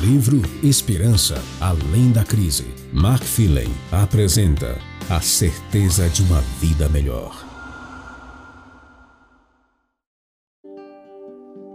Livro Esperança Além da Crise. Mark Philen apresenta A Certeza de uma Vida Melhor.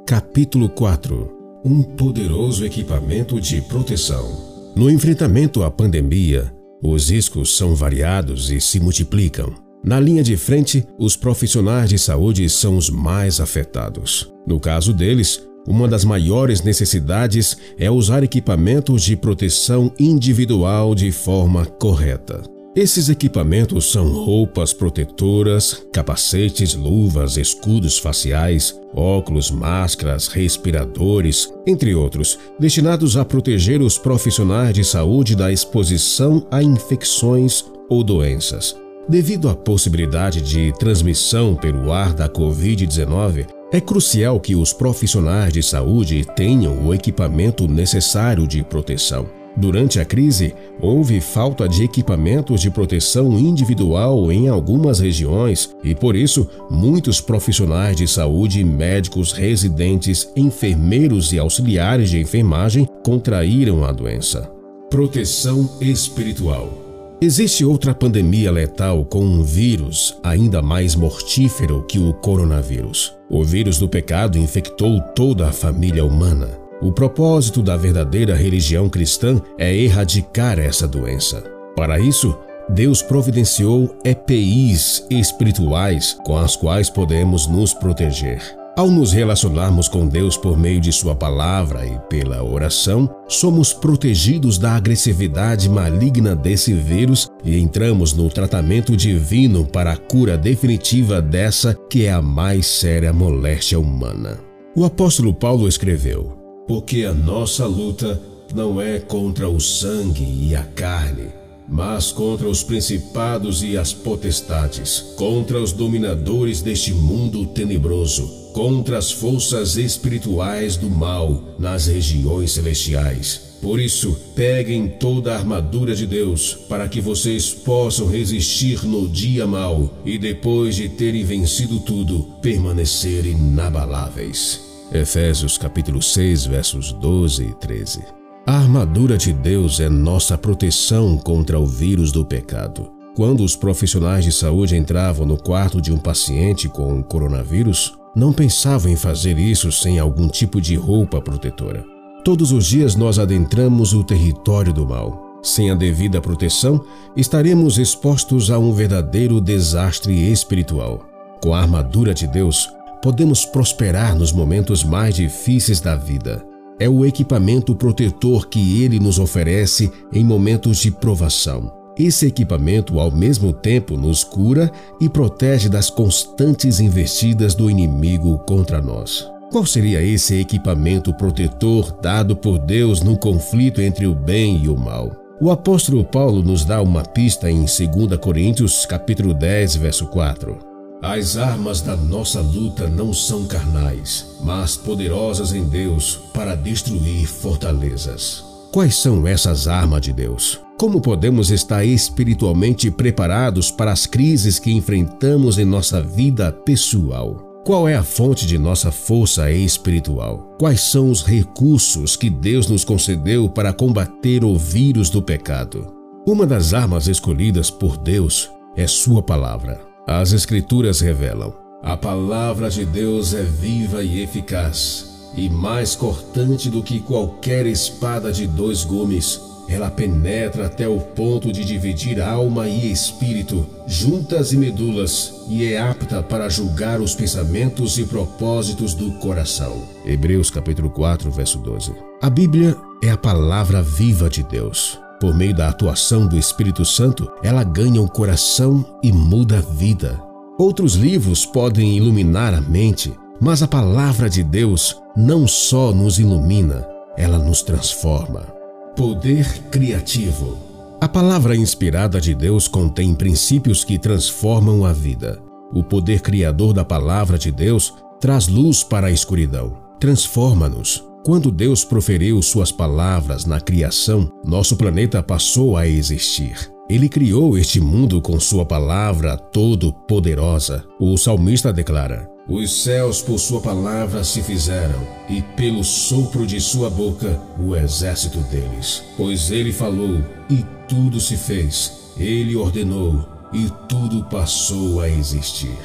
Capítulo 4 Um poderoso equipamento de proteção. No enfrentamento à pandemia, os riscos são variados e se multiplicam. Na linha de frente, os profissionais de saúde são os mais afetados. No caso deles, uma das maiores necessidades é usar equipamentos de proteção individual de forma correta. Esses equipamentos são roupas protetoras, capacetes, luvas, escudos faciais, óculos, máscaras, respiradores, entre outros, destinados a proteger os profissionais de saúde da exposição a infecções ou doenças. Devido à possibilidade de transmissão pelo ar da Covid-19, é crucial que os profissionais de saúde tenham o equipamento necessário de proteção. Durante a crise, houve falta de equipamentos de proteção individual em algumas regiões e, por isso, muitos profissionais de saúde, médicos, residentes, enfermeiros e auxiliares de enfermagem contraíram a doença. Proteção espiritual. Existe outra pandemia letal com um vírus ainda mais mortífero que o coronavírus. O vírus do pecado infectou toda a família humana. O propósito da verdadeira religião cristã é erradicar essa doença. Para isso, Deus providenciou EPIs espirituais com as quais podemos nos proteger. Ao nos relacionarmos com Deus por meio de Sua palavra e pela oração, somos protegidos da agressividade maligna desse vírus e entramos no tratamento divino para a cura definitiva dessa que é a mais séria moléstia humana. O apóstolo Paulo escreveu: Porque a nossa luta não é contra o sangue e a carne mas contra os principados e as potestades, contra os dominadores deste mundo tenebroso, contra as forças espirituais do mal nas regiões celestiais. Por isso, peguem toda a armadura de Deus, para que vocês possam resistir no dia mau e depois de terem vencido tudo, permanecer inabaláveis. Efésios capítulo 6, versos 12 e 13. A armadura de Deus é nossa proteção contra o vírus do pecado. Quando os profissionais de saúde entravam no quarto de um paciente com coronavírus, não pensavam em fazer isso sem algum tipo de roupa protetora. Todos os dias nós adentramos o território do mal. Sem a devida proteção, estaremos expostos a um verdadeiro desastre espiritual. Com a armadura de Deus, podemos prosperar nos momentos mais difíceis da vida é o equipamento protetor que ele nos oferece em momentos de provação. Esse equipamento, ao mesmo tempo, nos cura e protege das constantes investidas do inimigo contra nós. Qual seria esse equipamento protetor dado por Deus no conflito entre o bem e o mal? O apóstolo Paulo nos dá uma pista em 2 Coríntios capítulo 10, verso 4. As armas da nossa luta não são carnais, mas poderosas em Deus para destruir fortalezas. Quais são essas armas de Deus? Como podemos estar espiritualmente preparados para as crises que enfrentamos em nossa vida pessoal? Qual é a fonte de nossa força espiritual? Quais são os recursos que Deus nos concedeu para combater o vírus do pecado? Uma das armas escolhidas por Deus é Sua palavra. As Escrituras revelam: a palavra de Deus é viva e eficaz, e mais cortante do que qualquer espada de dois gumes. Ela penetra até o ponto de dividir alma e espírito, juntas e medulas, e é apta para julgar os pensamentos e propósitos do coração. Hebreus capítulo 4, verso 12. A Bíblia é a palavra viva de Deus. Por meio da atuação do Espírito Santo, ela ganha um coração e muda a vida. Outros livros podem iluminar a mente, mas a palavra de Deus não só nos ilumina, ela nos transforma. Poder criativo. A palavra inspirada de Deus contém princípios que transformam a vida. O poder criador da palavra de Deus traz luz para a escuridão, transforma-nos, quando Deus proferiu suas palavras na criação, nosso planeta passou a existir. Ele criou este mundo com sua palavra todo-poderosa. O salmista declara: Os céus por sua palavra se fizeram, e pelo sopro de sua boca o exército deles. Pois ele falou, e tudo se fez. Ele ordenou, e tudo passou a existir.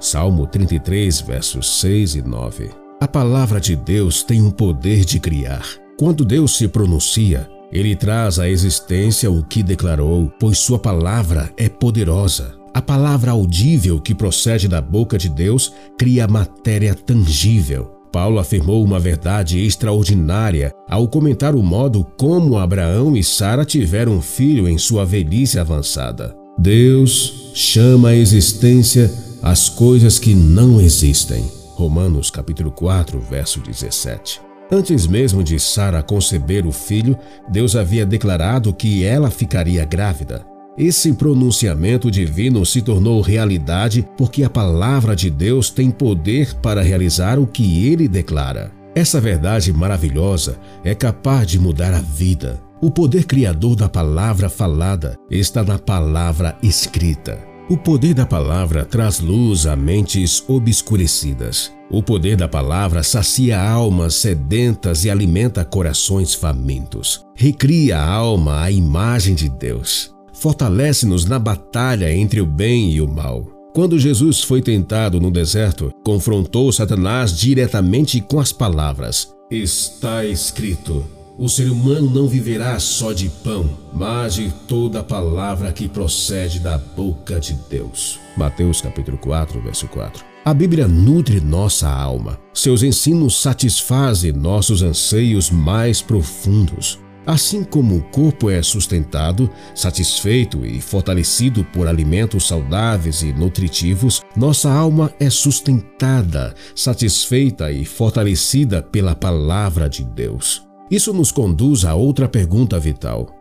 Salmo 33, versos 6 e 9. A palavra de Deus tem um poder de criar. Quando Deus se pronuncia, ele traz à existência o que declarou, pois sua palavra é poderosa. A palavra audível que procede da boca de Deus cria matéria tangível. Paulo afirmou uma verdade extraordinária ao comentar o modo como Abraão e Sara tiveram um filho em sua velhice avançada. Deus chama à existência as coisas que não existem. Romanos capítulo 4, verso 17. Antes mesmo de Sara conceber o filho, Deus havia declarado que ela ficaria grávida. Esse pronunciamento divino se tornou realidade porque a palavra de Deus tem poder para realizar o que ele declara. Essa verdade maravilhosa é capaz de mudar a vida. O poder criador da palavra falada está na palavra escrita. O poder da palavra traz luz a mentes obscurecidas. O poder da palavra sacia almas sedentas e alimenta corações famintos. Recria a alma à imagem de Deus. Fortalece-nos na batalha entre o bem e o mal. Quando Jesus foi tentado no deserto, confrontou Satanás diretamente com as palavras: Está escrito. O ser humano não viverá só de pão, mas de toda palavra que procede da boca de Deus. Mateus capítulo 4, verso 4. A Bíblia nutre nossa alma. Seus ensinos satisfazem nossos anseios mais profundos. Assim como o corpo é sustentado, satisfeito e fortalecido por alimentos saudáveis e nutritivos, nossa alma é sustentada, satisfeita e fortalecida pela palavra de Deus. Isso nos conduz a outra pergunta vital.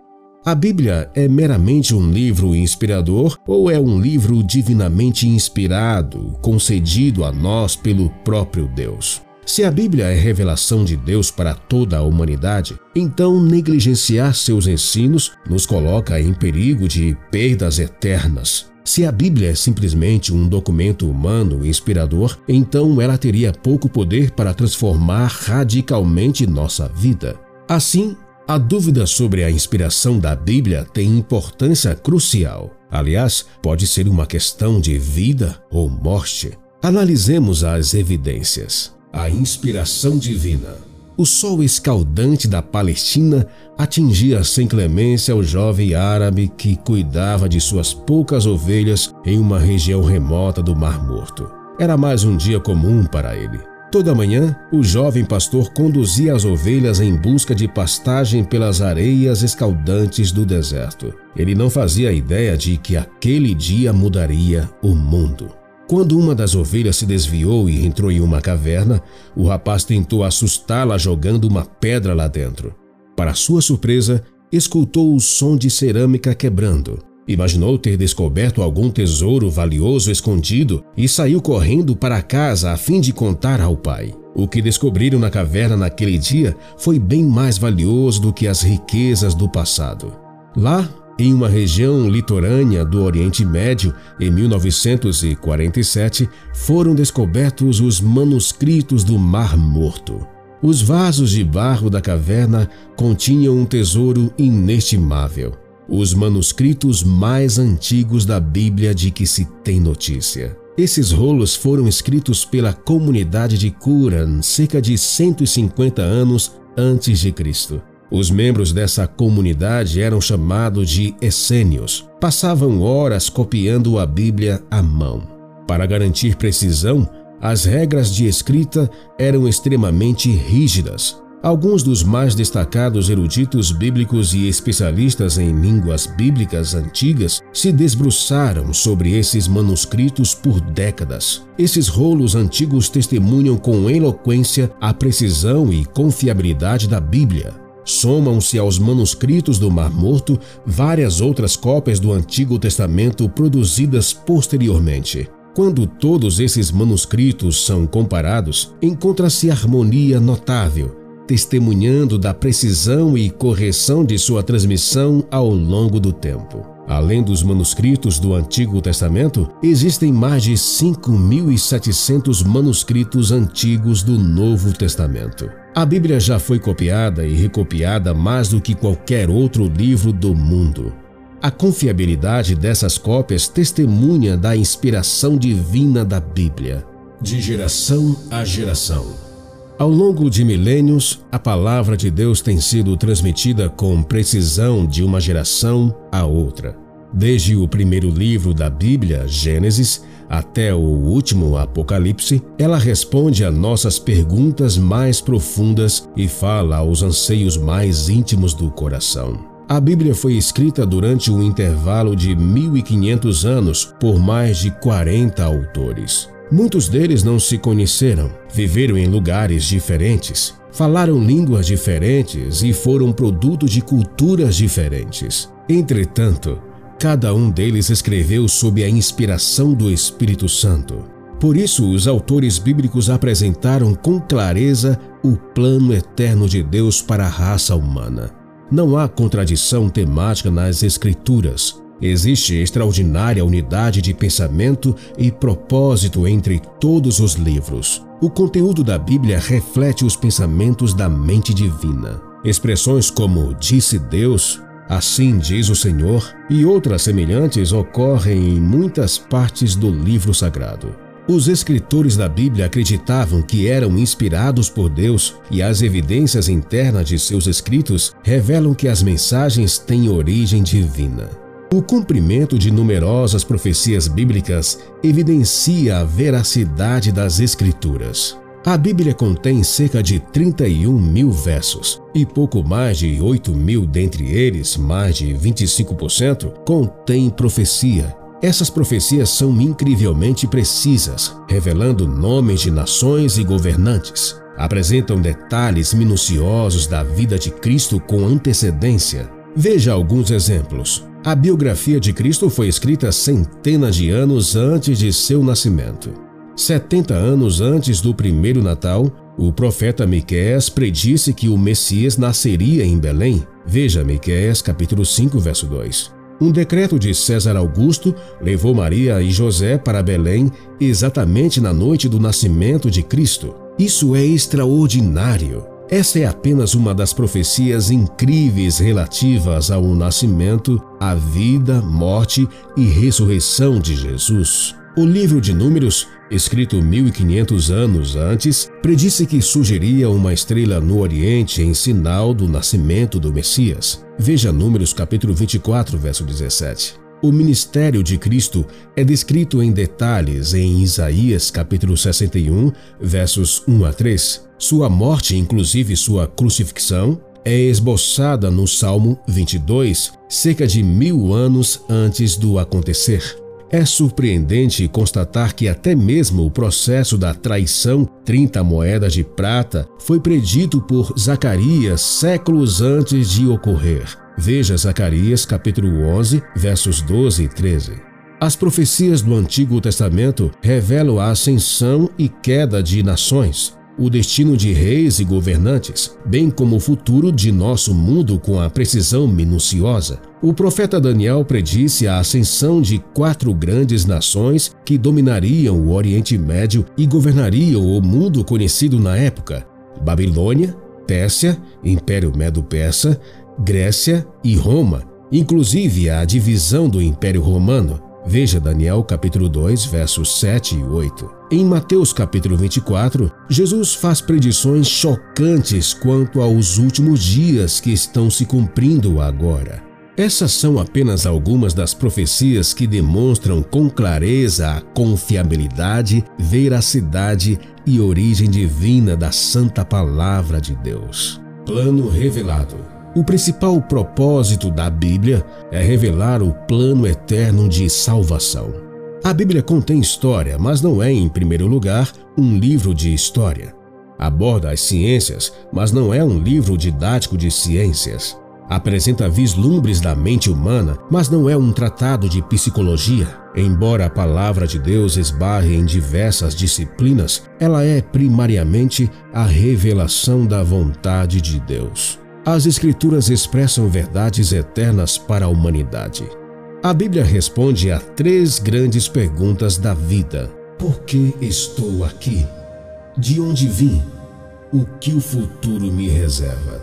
A Bíblia é meramente um livro inspirador ou é um livro divinamente inspirado, concedido a nós pelo próprio Deus? Se a Bíblia é revelação de Deus para toda a humanidade, então negligenciar seus ensinos nos coloca em perigo de perdas eternas. Se a Bíblia é simplesmente um documento humano inspirador, então ela teria pouco poder para transformar radicalmente nossa vida. Assim, a dúvida sobre a inspiração da Bíblia tem importância crucial. Aliás, pode ser uma questão de vida ou morte. Analisemos as evidências. A inspiração divina. O sol escaldante da Palestina atingia sem clemência o jovem árabe que cuidava de suas poucas ovelhas em uma região remota do Mar Morto. Era mais um dia comum para ele. Toda manhã, o jovem pastor conduzia as ovelhas em busca de pastagem pelas areias escaldantes do deserto. Ele não fazia ideia de que aquele dia mudaria o mundo. Quando uma das ovelhas se desviou e entrou em uma caverna, o rapaz tentou assustá-la jogando uma pedra lá dentro. Para sua surpresa, escutou o som de cerâmica quebrando. Imaginou ter descoberto algum tesouro valioso escondido e saiu correndo para casa a fim de contar ao pai. O que descobriram na caverna naquele dia foi bem mais valioso do que as riquezas do passado. Lá, em uma região litorânea do Oriente Médio, em 1947, foram descobertos os manuscritos do Mar Morto. Os vasos de barro da caverna continham um tesouro inestimável os manuscritos mais antigos da Bíblia de que se tem notícia. Esses rolos foram escritos pela comunidade de Qumran cerca de 150 anos antes de Cristo. Os membros dessa comunidade eram chamados de essênios. Passavam horas copiando a Bíblia à mão. Para garantir precisão, as regras de escrita eram extremamente rígidas. Alguns dos mais destacados eruditos bíblicos e especialistas em línguas bíblicas antigas se debruçaram sobre esses manuscritos por décadas. Esses rolos antigos testemunham com eloquência a precisão e confiabilidade da Bíblia. Somam-se aos manuscritos do Mar Morto várias outras cópias do Antigo Testamento produzidas posteriormente. Quando todos esses manuscritos são comparados, encontra-se harmonia notável testemunhando da precisão e correção de sua transmissão ao longo do tempo. Além dos manuscritos do Antigo Testamento, existem mais de 5.700 manuscritos antigos do Novo Testamento. A Bíblia já foi copiada e recopiada mais do que qualquer outro livro do mundo. A confiabilidade dessas cópias testemunha da inspiração divina da Bíblia, de geração a geração. Ao longo de milênios, a palavra de Deus tem sido transmitida com precisão de uma geração a outra. Desde o primeiro livro da Bíblia, Gênesis, até o último Apocalipse, ela responde a nossas perguntas mais profundas e fala aos anseios mais íntimos do coração. A Bíblia foi escrita durante um intervalo de 1500 anos por mais de 40 autores. Muitos deles não se conheceram, viveram em lugares diferentes, falaram línguas diferentes e foram produto de culturas diferentes. Entretanto, cada um deles escreveu sob a inspiração do Espírito Santo. Por isso, os autores bíblicos apresentaram com clareza o plano eterno de Deus para a raça humana. Não há contradição temática nas Escrituras. Existe extraordinária unidade de pensamento e propósito entre todos os livros. O conteúdo da Bíblia reflete os pensamentos da mente divina. Expressões como disse Deus, assim diz o Senhor e outras semelhantes ocorrem em muitas partes do livro sagrado. Os escritores da Bíblia acreditavam que eram inspirados por Deus e as evidências internas de seus escritos revelam que as mensagens têm origem divina. O cumprimento de numerosas profecias bíblicas evidencia a veracidade das Escrituras. A Bíblia contém cerca de 31 mil versos e pouco mais de 8 mil dentre eles, mais de 25%, contém profecia essas profecias são incrivelmente precisas, revelando nomes de nações e governantes. Apresentam detalhes minuciosos da vida de Cristo com antecedência. Veja alguns exemplos. A biografia de Cristo foi escrita centenas de anos antes de seu nascimento. 70 anos antes do primeiro Natal, o profeta Miqueias predisse que o Messias nasceria em Belém. Veja Miqueias capítulo 5, verso 2. Um decreto de César Augusto levou Maria e José para Belém exatamente na noite do nascimento de Cristo. Isso é extraordinário. Essa é apenas uma das profecias incríveis relativas ao nascimento, à vida, morte e ressurreição de Jesus. O livro de Números, escrito 1500 anos antes, predisse que surgiria uma estrela no Oriente em sinal do nascimento do Messias. Veja Números capítulo 24, verso 17. O ministério de Cristo é descrito em detalhes em Isaías capítulo 61, versos 1 a 3. Sua morte, inclusive sua crucifixão, é esboçada no Salmo 22, cerca de mil anos antes do acontecer. É surpreendente constatar que até mesmo o processo da traição, 30 moedas de prata, foi predito por Zacarias séculos antes de ocorrer. Veja Zacarias capítulo 11, versos 12 e 13. As profecias do Antigo Testamento revelam a ascensão e queda de nações, o destino de reis e governantes, bem como o futuro de nosso mundo com a precisão minuciosa. O profeta Daniel predisse a ascensão de quatro grandes nações que dominariam o Oriente Médio e governariam o mundo conhecido na época: Babilônia, Pérsia, Império Medo-Persa, Grécia e Roma, inclusive a divisão do Império Romano. Veja Daniel capítulo 2, versos 7 e 8. Em Mateus capítulo 24, Jesus faz predições chocantes quanto aos últimos dias que estão se cumprindo agora. Essas são apenas algumas das profecias que demonstram com clareza a confiabilidade, veracidade e origem divina da Santa Palavra de Deus. Plano revelado. O principal propósito da Bíblia é revelar o plano eterno de salvação. A Bíblia contém história, mas não é, em primeiro lugar, um livro de história. Aborda as ciências, mas não é um livro didático de ciências. Apresenta vislumbres da mente humana, mas não é um tratado de psicologia. Embora a palavra de Deus esbarre em diversas disciplinas, ela é primariamente a revelação da vontade de Deus. As Escrituras expressam verdades eternas para a humanidade. A Bíblia responde a três grandes perguntas da vida: Por que estou aqui? De onde vim? O que o futuro me reserva?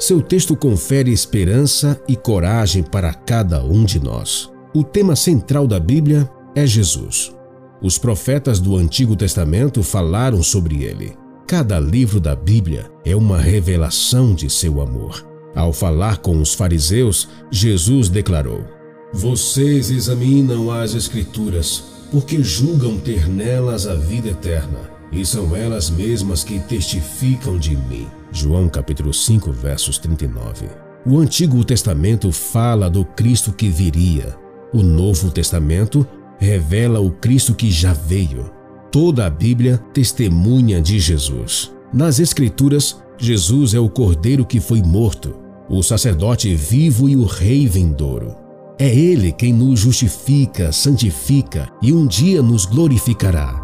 Seu texto confere esperança e coragem para cada um de nós. O tema central da Bíblia é Jesus. Os profetas do Antigo Testamento falaram sobre ele. Cada livro da Bíblia é uma revelação de seu amor. Ao falar com os fariseus, Jesus declarou: Vocês examinam as Escrituras, porque julgam ter nelas a vida eterna, e são elas mesmas que testificam de mim. João capítulo 5, versos 39. O Antigo Testamento fala do Cristo que viria. O Novo Testamento revela o Cristo que já veio. Toda a Bíblia testemunha de Jesus. Nas Escrituras, Jesus é o Cordeiro que foi morto o sacerdote vivo e o rei vindouro. É ele quem nos justifica, santifica e um dia nos glorificará.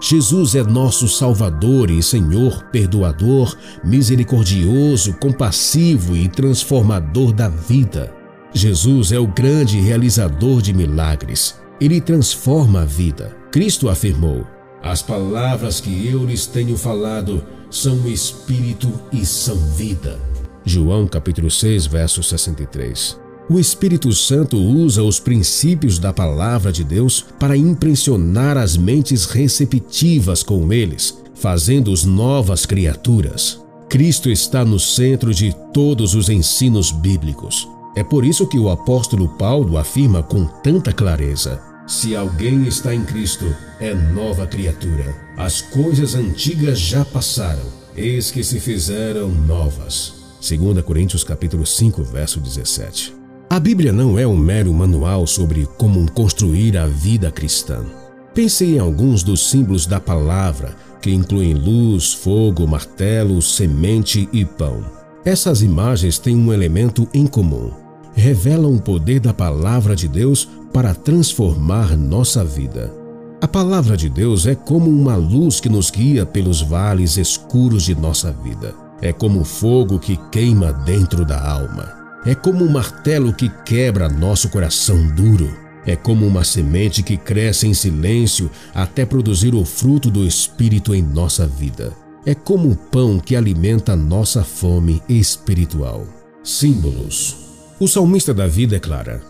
Jesus é nosso Salvador e Senhor perdoador, misericordioso, compassivo e transformador da vida. Jesus é o grande realizador de milagres. Ele transforma a vida. Cristo afirmou: As palavras que eu lhes tenho falado são espírito e são vida. João capítulo 6, verso 63. O Espírito Santo usa os princípios da palavra de Deus para impressionar as mentes receptivas com eles, fazendo-os novas criaturas. Cristo está no centro de todos os ensinos bíblicos. É por isso que o apóstolo Paulo afirma com tanta clareza: Se alguém está em Cristo, é nova criatura. As coisas antigas já passaram, eis que se fizeram novas. 2 Coríntios capítulo 5, verso 17. A Bíblia não é um mero manual sobre como construir a vida cristã. Pense em alguns dos símbolos da palavra, que incluem luz, fogo, martelo, semente e pão. Essas imagens têm um elemento em comum. Revelam o poder da palavra de Deus para transformar nossa vida. A palavra de Deus é como uma luz que nos guia pelos vales escuros de nossa vida. É como fogo que queima dentro da alma. É como um martelo que quebra nosso coração duro. É como uma semente que cresce em silêncio até produzir o fruto do Espírito em nossa vida. É como o pão que alimenta nossa fome espiritual. Símbolos. O salmista Davi declara: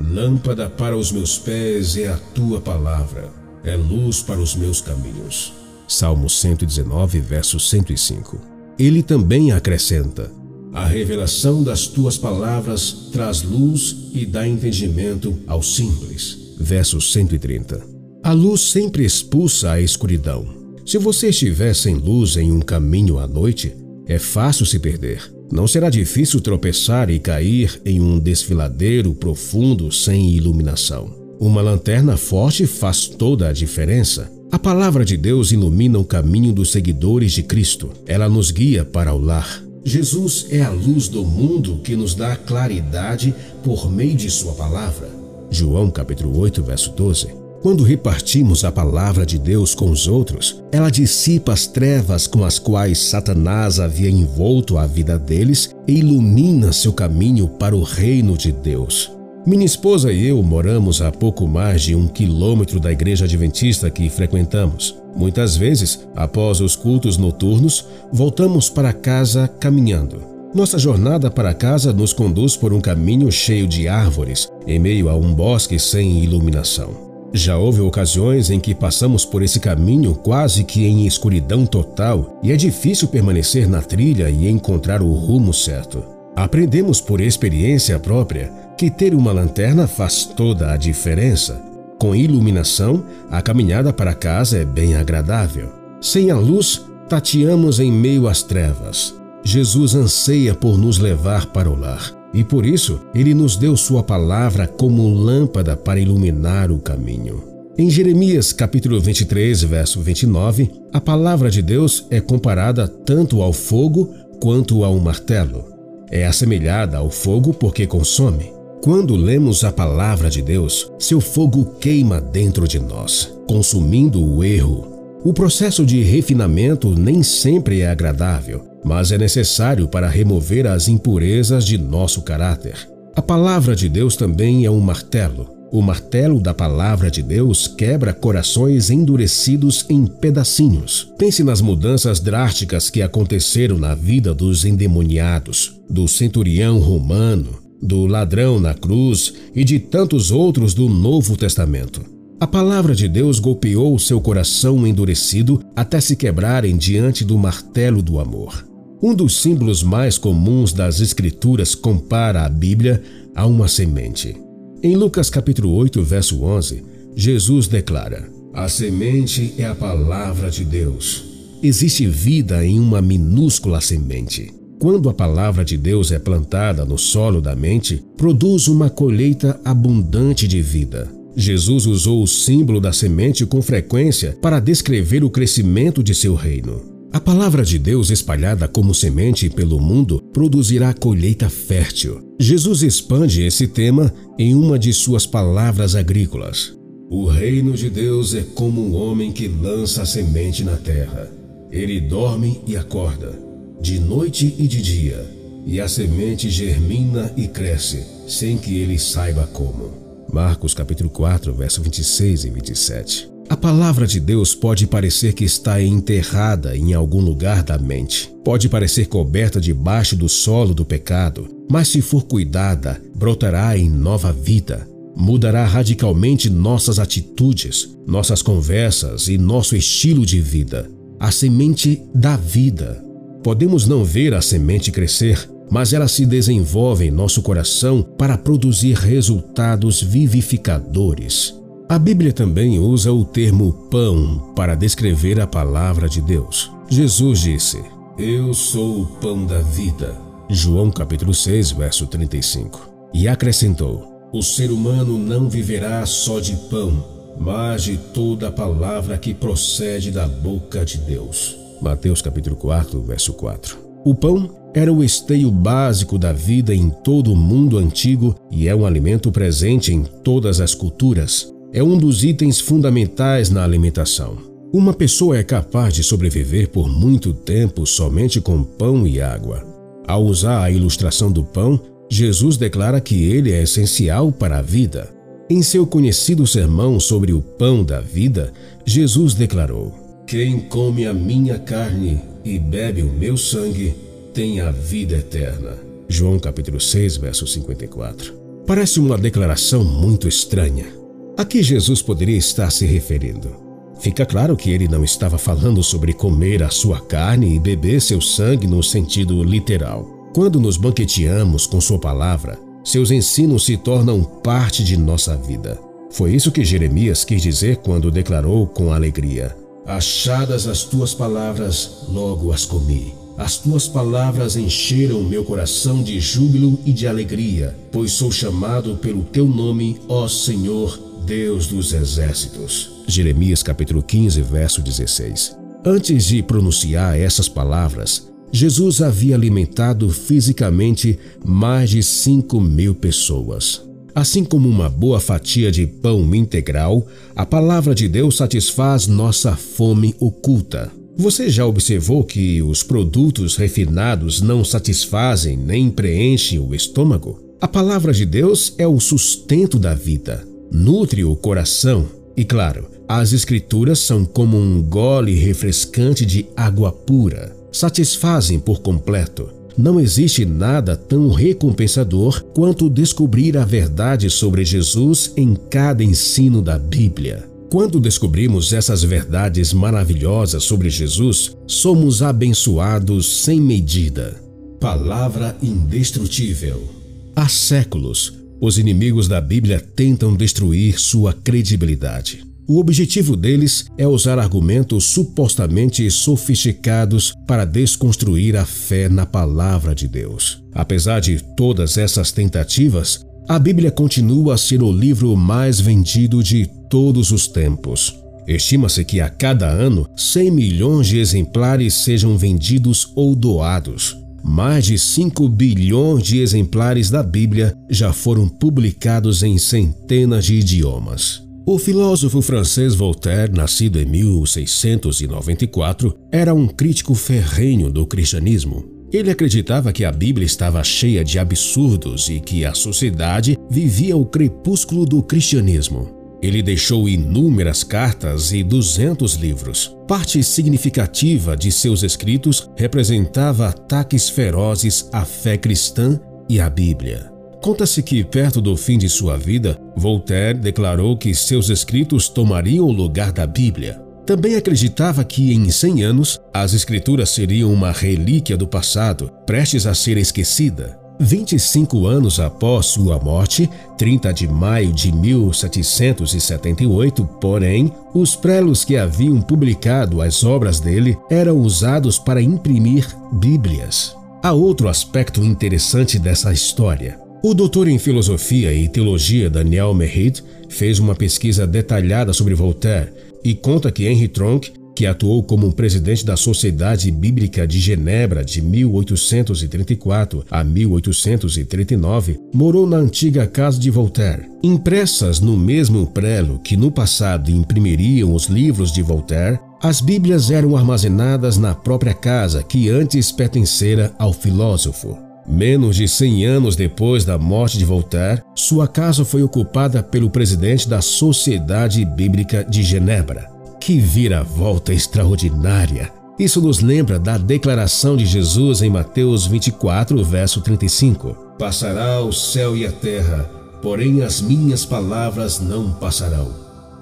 Lâmpada para os meus pés é a tua palavra, é luz para os meus caminhos. Salmo 119, verso 105. Ele também acrescenta: A revelação das tuas palavras traz luz e dá entendimento ao simples. Verso 130. A luz sempre expulsa a escuridão. Se você estiver sem luz em um caminho à noite, é fácil se perder. Não será difícil tropeçar e cair em um desfiladeiro profundo sem iluminação. Uma lanterna forte faz toda a diferença. A palavra de Deus ilumina o caminho dos seguidores de Cristo. Ela nos guia para o lar. Jesus é a luz do mundo que nos dá claridade por meio de sua palavra. João capítulo 8, verso 12. Quando repartimos a palavra de Deus com os outros, ela dissipa as trevas com as quais Satanás havia envolto a vida deles e ilumina seu caminho para o reino de Deus. Minha esposa e eu moramos a pouco mais de um quilômetro da igreja adventista que frequentamos. Muitas vezes, após os cultos noturnos, voltamos para casa caminhando. Nossa jornada para casa nos conduz por um caminho cheio de árvores, em meio a um bosque sem iluminação. Já houve ocasiões em que passamos por esse caminho quase que em escuridão total e é difícil permanecer na trilha e encontrar o rumo certo. Aprendemos por experiência própria que ter uma lanterna faz toda a diferença. Com iluminação, a caminhada para casa é bem agradável. Sem a luz, tateamos em meio às trevas. Jesus anseia por nos levar para o lar e por isso ele nos deu sua palavra como lâmpada para iluminar o caminho. Em Jeremias capítulo 23, verso 29, a palavra de Deus é comparada tanto ao fogo quanto ao martelo. É assemelhada ao fogo porque consome, quando lemos a palavra de Deus, seu fogo queima dentro de nós, consumindo o erro. O processo de refinamento nem sempre é agradável, mas é necessário para remover as impurezas de nosso caráter. A palavra de Deus também é um martelo. O martelo da palavra de Deus quebra corações endurecidos em pedacinhos. Pense nas mudanças drásticas que aconteceram na vida dos endemoniados, do centurião romano, do ladrão na cruz e de tantos outros do Novo Testamento. A palavra de Deus golpeou seu coração endurecido até se quebrarem diante do martelo do amor. Um dos símbolos mais comuns das Escrituras compara a Bíblia a uma semente. Em Lucas capítulo 8, verso 11, Jesus declara: A semente é a palavra de Deus. Existe vida em uma minúscula semente. Quando a palavra de Deus é plantada no solo da mente, produz uma colheita abundante de vida. Jesus usou o símbolo da semente com frequência para descrever o crescimento de seu reino. A palavra de Deus espalhada como semente pelo mundo produzirá colheita fértil. Jesus expande esse tema em uma de suas palavras agrícolas. O reino de Deus é como um homem que lança a semente na terra. Ele dorme e acorda de noite e de dia, e a semente germina e cresce, sem que ele saiba como. Marcos capítulo 4, verso 26 e 27. A palavra de Deus pode parecer que está enterrada em algum lugar da mente. Pode parecer coberta debaixo do solo do pecado, mas se for cuidada, brotará em nova vida. Mudará radicalmente nossas atitudes, nossas conversas e nosso estilo de vida. A semente da vida Podemos não ver a semente crescer, mas ela se desenvolve em nosso coração para produzir resultados vivificadores. A Bíblia também usa o termo pão para descrever a palavra de Deus. Jesus disse: Eu sou o pão da vida. João capítulo 6, verso 35. E acrescentou: O ser humano não viverá só de pão, mas de toda a palavra que procede da boca de Deus. Mateus capítulo 4, verso 4. O pão era o esteio básico da vida em todo o mundo antigo e é um alimento presente em todas as culturas. É um dos itens fundamentais na alimentação. Uma pessoa é capaz de sobreviver por muito tempo somente com pão e água. Ao usar a ilustração do pão, Jesus declara que ele é essencial para a vida. Em seu conhecido sermão sobre o pão da vida, Jesus declarou: quem come a minha carne e bebe o meu sangue tem a vida eterna. João capítulo 6, verso 54. Parece uma declaração muito estranha. A que Jesus poderia estar se referindo? Fica claro que ele não estava falando sobre comer a sua carne e beber seu sangue no sentido literal. Quando nos banqueteamos com sua palavra, seus ensinos se tornam parte de nossa vida. Foi isso que Jeremias quis dizer quando declarou com alegria: Achadas as tuas palavras, logo as comi. As tuas palavras encheram meu coração de júbilo e de alegria, pois sou chamado pelo teu nome, ó Senhor, Deus dos exércitos. Jeremias capítulo 15, verso 16. Antes de pronunciar essas palavras, Jesus havia alimentado fisicamente mais de cinco mil pessoas. Assim como uma boa fatia de pão integral, a palavra de Deus satisfaz nossa fome oculta. Você já observou que os produtos refinados não satisfazem nem preenchem o estômago? A palavra de Deus é o sustento da vida, nutre o coração e, claro, as Escrituras são como um gole refrescante de água pura, satisfazem por completo. Não existe nada tão recompensador quanto descobrir a verdade sobre Jesus em cada ensino da Bíblia. Quando descobrimos essas verdades maravilhosas sobre Jesus, somos abençoados sem medida. Palavra indestrutível. Há séculos, os inimigos da Bíblia tentam destruir sua credibilidade. O objetivo deles é usar argumentos supostamente sofisticados para desconstruir a fé na palavra de Deus. Apesar de todas essas tentativas, a Bíblia continua a ser o livro mais vendido de todos os tempos. Estima-se que a cada ano 100 milhões de exemplares sejam vendidos ou doados. Mais de 5 bilhões de exemplares da Bíblia já foram publicados em centenas de idiomas. O filósofo francês Voltaire, nascido em 1694, era um crítico ferrenho do cristianismo. Ele acreditava que a Bíblia estava cheia de absurdos e que a sociedade vivia o crepúsculo do cristianismo. Ele deixou inúmeras cartas e 200 livros. Parte significativa de seus escritos representava ataques ferozes à fé cristã e à Bíblia. Conta-se que, perto do fim de sua vida, Voltaire declarou que seus escritos tomariam o lugar da Bíblia. Também acreditava que em 100 anos as escrituras seriam uma relíquia do passado, prestes a ser esquecida. 25 anos após sua morte, 30 de maio de 1778, porém, os prelos que haviam publicado as obras dele eram usados para imprimir Bíblias. Há outro aspecto interessante dessa história. O doutor em filosofia e teologia Daniel Merritt fez uma pesquisa detalhada sobre Voltaire e conta que Henry Tronc, que atuou como presidente da Sociedade Bíblica de Genebra de 1834 a 1839, morou na antiga casa de Voltaire. Impressas no mesmo prelo que no passado imprimiriam os livros de Voltaire, as Bíblias eram armazenadas na própria casa que antes pertencera ao filósofo. Menos de 100 anos depois da morte de Voltaire, sua casa foi ocupada pelo presidente da Sociedade Bíblica de Genebra. Que vira-volta extraordinária! Isso nos lembra da declaração de Jesus em Mateus 24, verso 35. Passará o céu e a terra, porém as minhas palavras não passarão.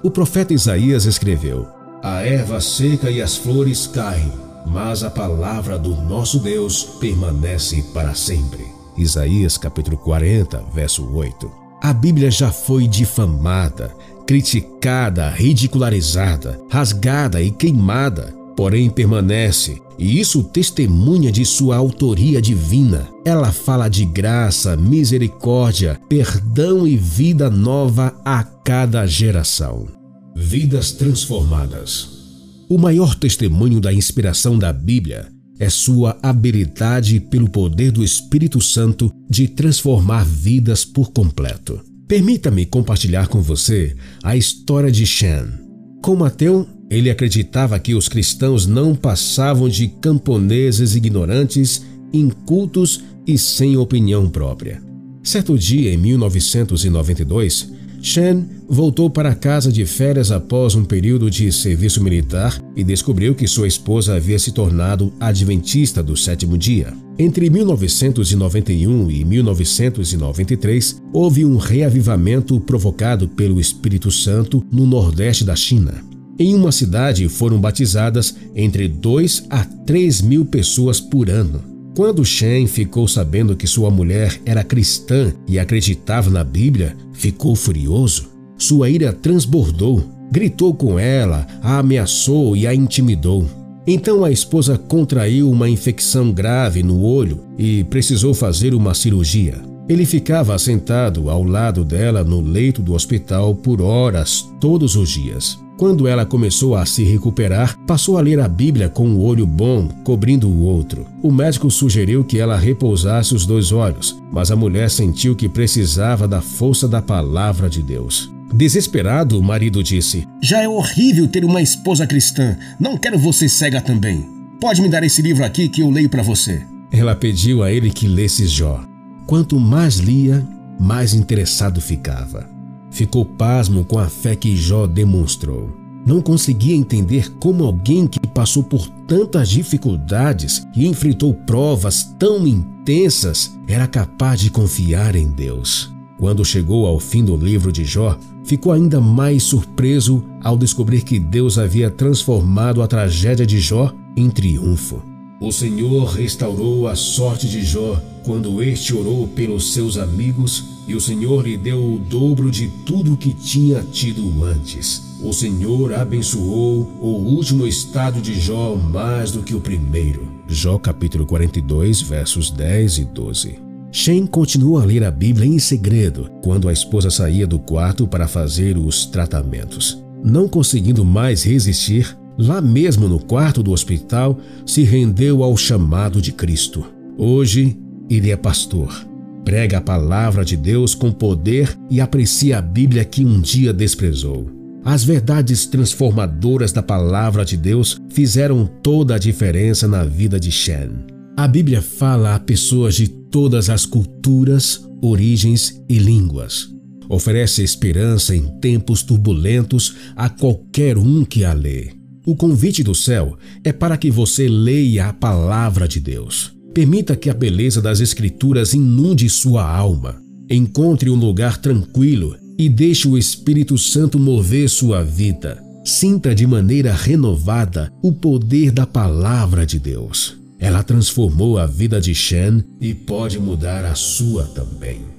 O profeta Isaías escreveu: A erva seca e as flores caem, mas a palavra do nosso Deus permanece para sempre. Isaías capítulo 40, verso 8. A Bíblia já foi difamada, criticada, ridicularizada, rasgada e queimada, porém permanece, e isso testemunha de sua autoria divina. Ela fala de graça, misericórdia, perdão e vida nova a cada geração. Vidas transformadas. O maior testemunho da inspiração da Bíblia é sua habilidade pelo poder do Espírito Santo de transformar vidas por completo. Permita-me compartilhar com você a história de Shan. Como ateu, ele acreditava que os cristãos não passavam de camponeses ignorantes, incultos e sem opinião própria. Certo dia, em 1992, Shen voltou para casa de férias após um período de serviço militar e descobriu que sua esposa havia se tornado adventista do sétimo dia. Entre 1991 e 1993, houve um reavivamento provocado pelo Espírito Santo no nordeste da China. Em uma cidade foram batizadas entre 2 a 3 mil pessoas por ano. Quando Shen ficou sabendo que sua mulher era cristã e acreditava na Bíblia, ficou furioso. Sua ira transbordou, gritou com ela, a ameaçou e a intimidou. Então a esposa contraiu uma infecção grave no olho e precisou fazer uma cirurgia. Ele ficava sentado ao lado dela no leito do hospital por horas todos os dias. Quando ela começou a se recuperar, passou a ler a Bíblia com um olho bom cobrindo o outro. O médico sugeriu que ela repousasse os dois olhos, mas a mulher sentiu que precisava da força da palavra de Deus. Desesperado, o marido disse: Já é horrível ter uma esposa cristã. Não quero você cega também. Pode me dar esse livro aqui que eu leio para você. Ela pediu a ele que lesse Jó. Quanto mais lia, mais interessado ficava. Ficou pasmo com a fé que Jó demonstrou. Não conseguia entender como alguém que passou por tantas dificuldades e enfrentou provas tão intensas era capaz de confiar em Deus. Quando chegou ao fim do livro de Jó, ficou ainda mais surpreso ao descobrir que Deus havia transformado a tragédia de Jó em triunfo. O Senhor restaurou a sorte de Jó quando este orou pelos seus amigos, e o Senhor lhe deu o dobro de tudo que tinha tido antes. O Senhor abençoou o último estado de Jó mais do que o primeiro. Jó capítulo 42, versos 10 e 12. Shem continua a ler a Bíblia em segredo quando a esposa saía do quarto para fazer os tratamentos. Não conseguindo mais resistir, lá mesmo no quarto do hospital, se rendeu ao chamado de Cristo. Hoje, ele é pastor. Prega a palavra de Deus com poder e aprecia a Bíblia que um dia desprezou. As verdades transformadoras da palavra de Deus fizeram toda a diferença na vida de Shen. A Bíblia fala a pessoas de todas as culturas, origens e línguas. Oferece esperança em tempos turbulentos a qualquer um que a lê. O convite do céu é para que você leia a palavra de Deus. Permita que a beleza das Escrituras inunde sua alma. Encontre um lugar tranquilo e deixe o Espírito Santo mover sua vida. Sinta de maneira renovada o poder da palavra de Deus. Ela transformou a vida de Shen e pode mudar a sua também.